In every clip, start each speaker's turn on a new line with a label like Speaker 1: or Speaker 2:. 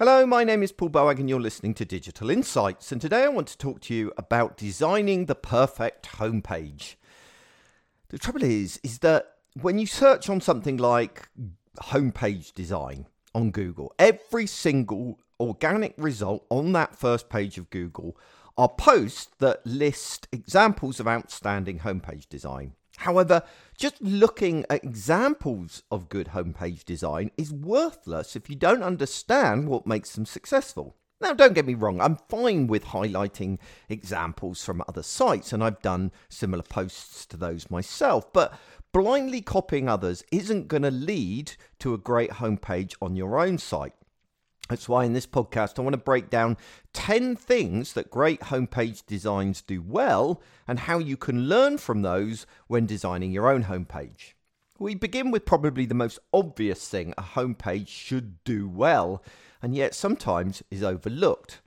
Speaker 1: Hello, my name is Paul Boag and you're listening to Digital Insights. And today I want to talk to you about designing the perfect homepage. The trouble is, is that when you search on something like homepage design on Google, every single organic result on that first page of Google are posts that list examples of outstanding homepage design. However, just looking at examples of good homepage design is worthless if you don't understand what makes them successful. Now, don't get me wrong, I'm fine with highlighting examples from other sites, and I've done similar posts to those myself, but blindly copying others isn't going to lead to a great homepage on your own site. That's why in this podcast, I want to break down 10 things that great homepage designs do well and how you can learn from those when designing your own homepage. We begin with probably the most obvious thing a homepage should do well, and yet sometimes is overlooked.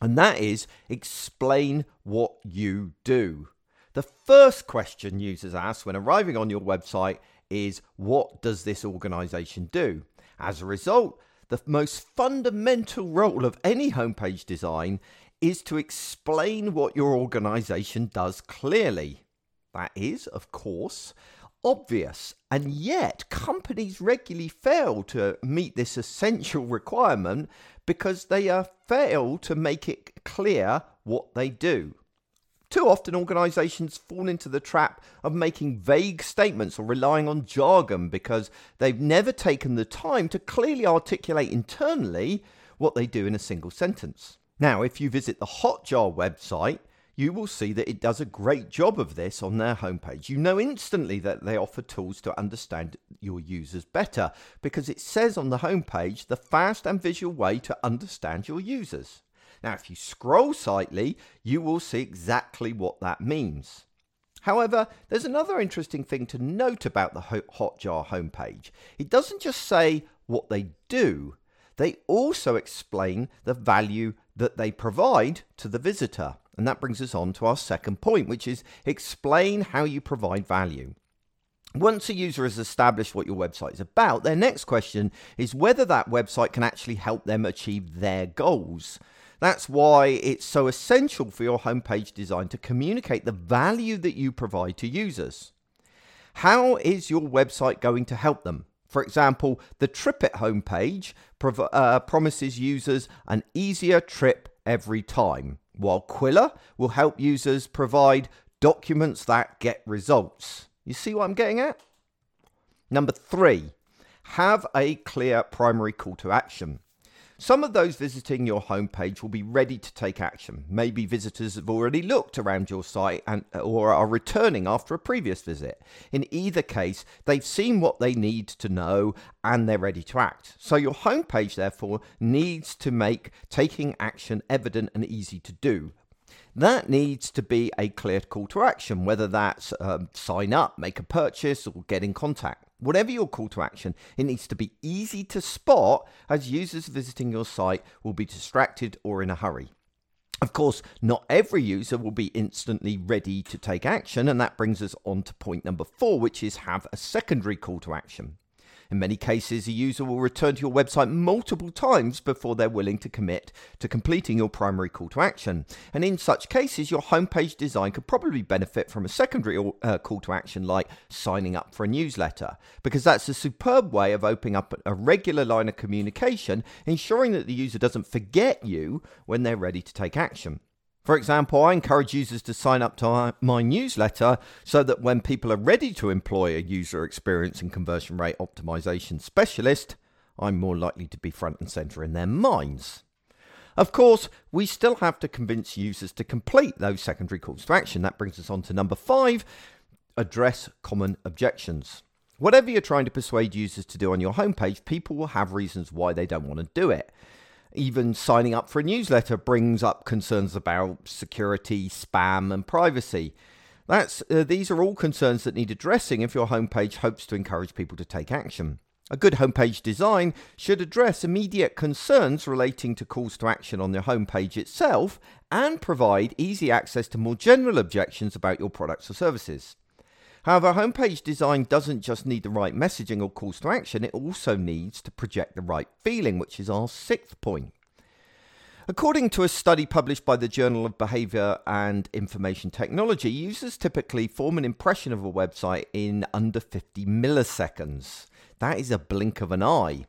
Speaker 1: And that is explain what you do. The first question users ask when arriving on your website is What does this organization do? As a result, the most fundamental role of any homepage design is to explain what your organization does clearly. That is, of course, obvious, and yet companies regularly fail to meet this essential requirement because they uh, fail to make it clear what they do. Too often, organisations fall into the trap of making vague statements or relying on jargon because they've never taken the time to clearly articulate internally what they do in a single sentence. Now, if you visit the Hotjar website, you will see that it does a great job of this on their homepage. You know instantly that they offer tools to understand your users better because it says on the homepage the fast and visual way to understand your users. Now, if you scroll slightly, you will see exactly what that means. However, there's another interesting thing to note about the Hotjar homepage. It doesn't just say what they do, they also explain the value that they provide to the visitor. And that brings us on to our second point, which is explain how you provide value. Once a user has established what your website is about, their next question is whether that website can actually help them achieve their goals. That's why it's so essential for your homepage design to communicate the value that you provide to users. How is your website going to help them? For example, the TripIt homepage prov- uh, promises users an easier trip every time, while Qwilr will help users provide documents that get results. You see what I'm getting at? Number three, have a clear primary call to action. Some of those visiting your homepage will be ready to take action. Maybe visitors have already looked around your site and or are returning after a previous visit. In either case, they've seen what they need to know and they're ready to act. So your homepage therefore needs to make taking action evident and easy to do that needs to be a clear call to action, whether that's um, sign up, make a purchase, or get in contact. Whatever your call to action, it needs to be easy to spot as users visiting your site will be distracted or in a hurry. Of course, not every user will be instantly ready to take action, and that brings us on to point number four, which is have a secondary call to action. In many cases, a user will return to your website multiple times before they're willing to commit to completing your primary call to action. And in such cases, your homepage design could probably benefit from a secondary uh, call to action like signing up for a newsletter, because that's a superb way of opening up a regular line of communication, ensuring that the user doesn't forget you when they're ready to take action. For example, I encourage users to sign up to my newsletter so that when people are ready to employ a user experience and conversion rate optimization specialist, I'm more likely to be front and center in their minds. Of course, we still have to convince users to complete those secondary calls to action. That brings us on to number five address common objections. Whatever you're trying to persuade users to do on your homepage, people will have reasons why they don't want to do it even signing up for a newsletter brings up concerns about security, spam, and privacy. That's, uh, these are all concerns that need addressing if your homepage hopes to encourage people to take action. A good homepage design should address immediate concerns relating to calls to action on your homepage itself and provide easy access to more general objections about your products or services. However, homepage design doesn't just need the right messaging or calls to action, it also needs to project the right feeling, which is our sixth point. According to a study published by the Journal of Behavior and Information Technology, users typically form an impression of a website in under 50 milliseconds. That is a blink of an eye.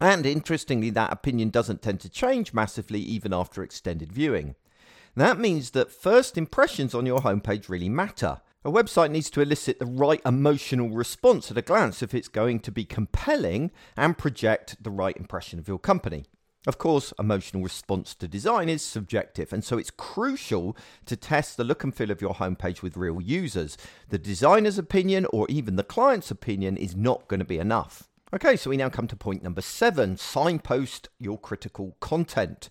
Speaker 1: And interestingly, that opinion doesn't tend to change massively even after extended viewing. That means that first impressions on your homepage really matter. A website needs to elicit the right emotional response at a glance if it's going to be compelling and project the right impression of your company. Of course, emotional response to design is subjective, and so it's crucial to test the look and feel of your homepage with real users. The designer's opinion or even the client's opinion is not going to be enough. Okay, so we now come to point number seven signpost your critical content.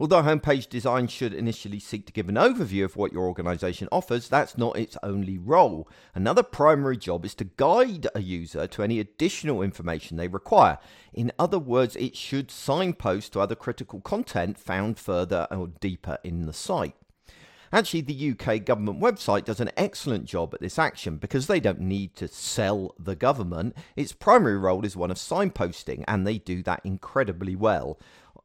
Speaker 1: Although homepage design should initially seek to give an overview of what your organization offers, that's not its only role. Another primary job is to guide a user to any additional information they require. In other words, it should signpost to other critical content found further or deeper in the site. Actually, the UK government website does an excellent job at this action because they don't need to sell the government. Its primary role is one of signposting, and they do that incredibly well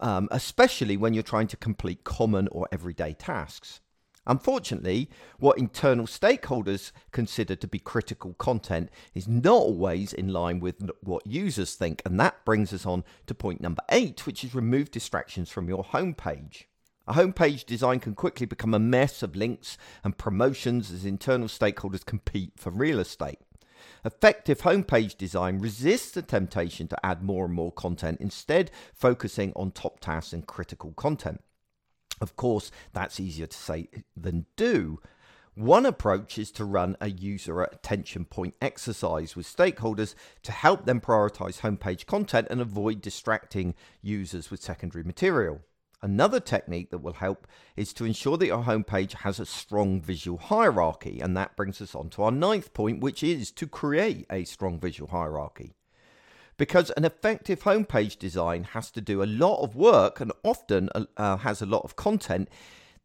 Speaker 1: um, especially when you're trying to complete common or everyday tasks. Unfortunately, what internal stakeholders consider to be critical content is not always in line with what users think, and that brings us on to point number eight, which is remove distractions from your homepage. A homepage design can quickly become a mess of links and promotions as internal stakeholders compete for real estate. Effective homepage design resists the temptation to add more and more content, instead, focusing on top tasks and critical content. Of course, that's easier to say than do. One approach is to run a user attention point exercise with stakeholders to help them prioritize homepage content and avoid distracting users with secondary material. Another technique that will help is to ensure that your homepage has a strong visual hierarchy. And that brings us on to our ninth point, which is to create a strong visual hierarchy. Because an effective homepage design has to do a lot of work and often uh, has a lot of content,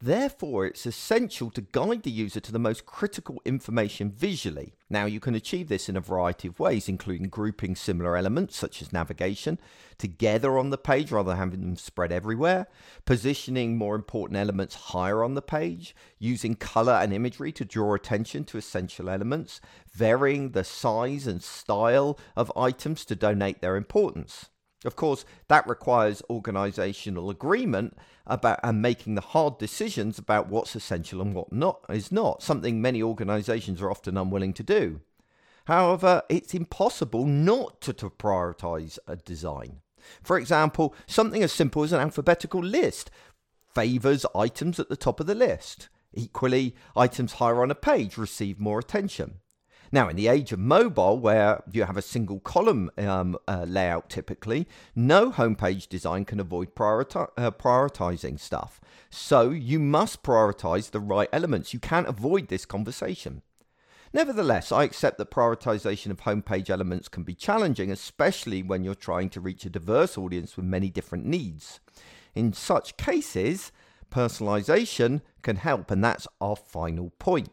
Speaker 1: Therefore, it's essential to guide the user to the most critical information visually. Now, you can achieve this in a variety of ways, including grouping similar elements, such as navigation, together on the page rather than having them spread everywhere, positioning more important elements higher on the page, using color and imagery to draw attention to essential elements, varying the size and style of items to donate their importance. Of course, that requires organizational agreement about and making the hard decisions about what's essential and what not is not, something many organizations are often unwilling to do. However, it's impossible not to, to prioritize a design. For example, something as simple as an alphabetical list favors items at the top of the list. Equally, items higher on a page receive more attention. Now, in the age of mobile, where you have a single column um, uh, layout typically, no homepage design can avoid prioriti- uh, prioritizing stuff. So you must prioritize the right elements. You can't avoid this conversation. Nevertheless, I accept that prioritization of homepage elements can be challenging, especially when you're trying to reach a diverse audience with many different needs. In such cases, personalization can help, and that's our final point.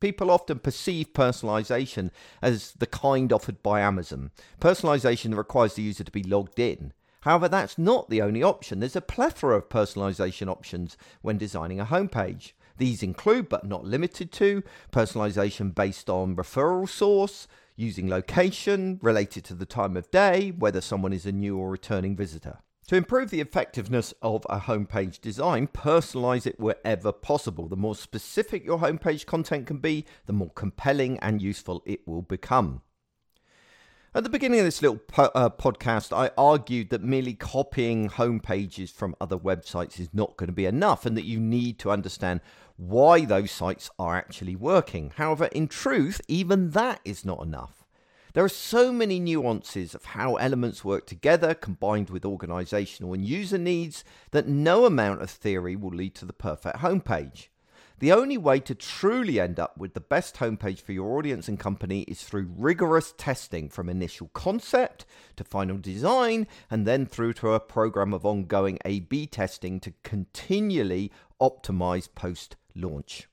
Speaker 1: People often perceive personalization as the kind offered by Amazon. Personalization requires the user to be logged in. However, that's not the only option. There's a plethora of personalization options when designing a homepage. These include, but not limited to, personalization based on referral source, using location, related to the time of day, whether someone is a new or returning visitor. To improve the effectiveness of a homepage design, personalize it wherever possible. The more specific your homepage content can be, the more compelling and useful it will become. At the beginning of this little po- uh, podcast, I argued that merely copying homepages from other websites is not going to be enough and that you need to understand why those sites are actually working. However, in truth, even that is not enough. There are so many nuances of how elements work together, combined with organizational and user needs, that no amount of theory will lead to the perfect homepage. The only way to truly end up with the best homepage for your audience and company is through rigorous testing from initial concept to final design and then through to a program of ongoing A B testing to continually optimize post launch.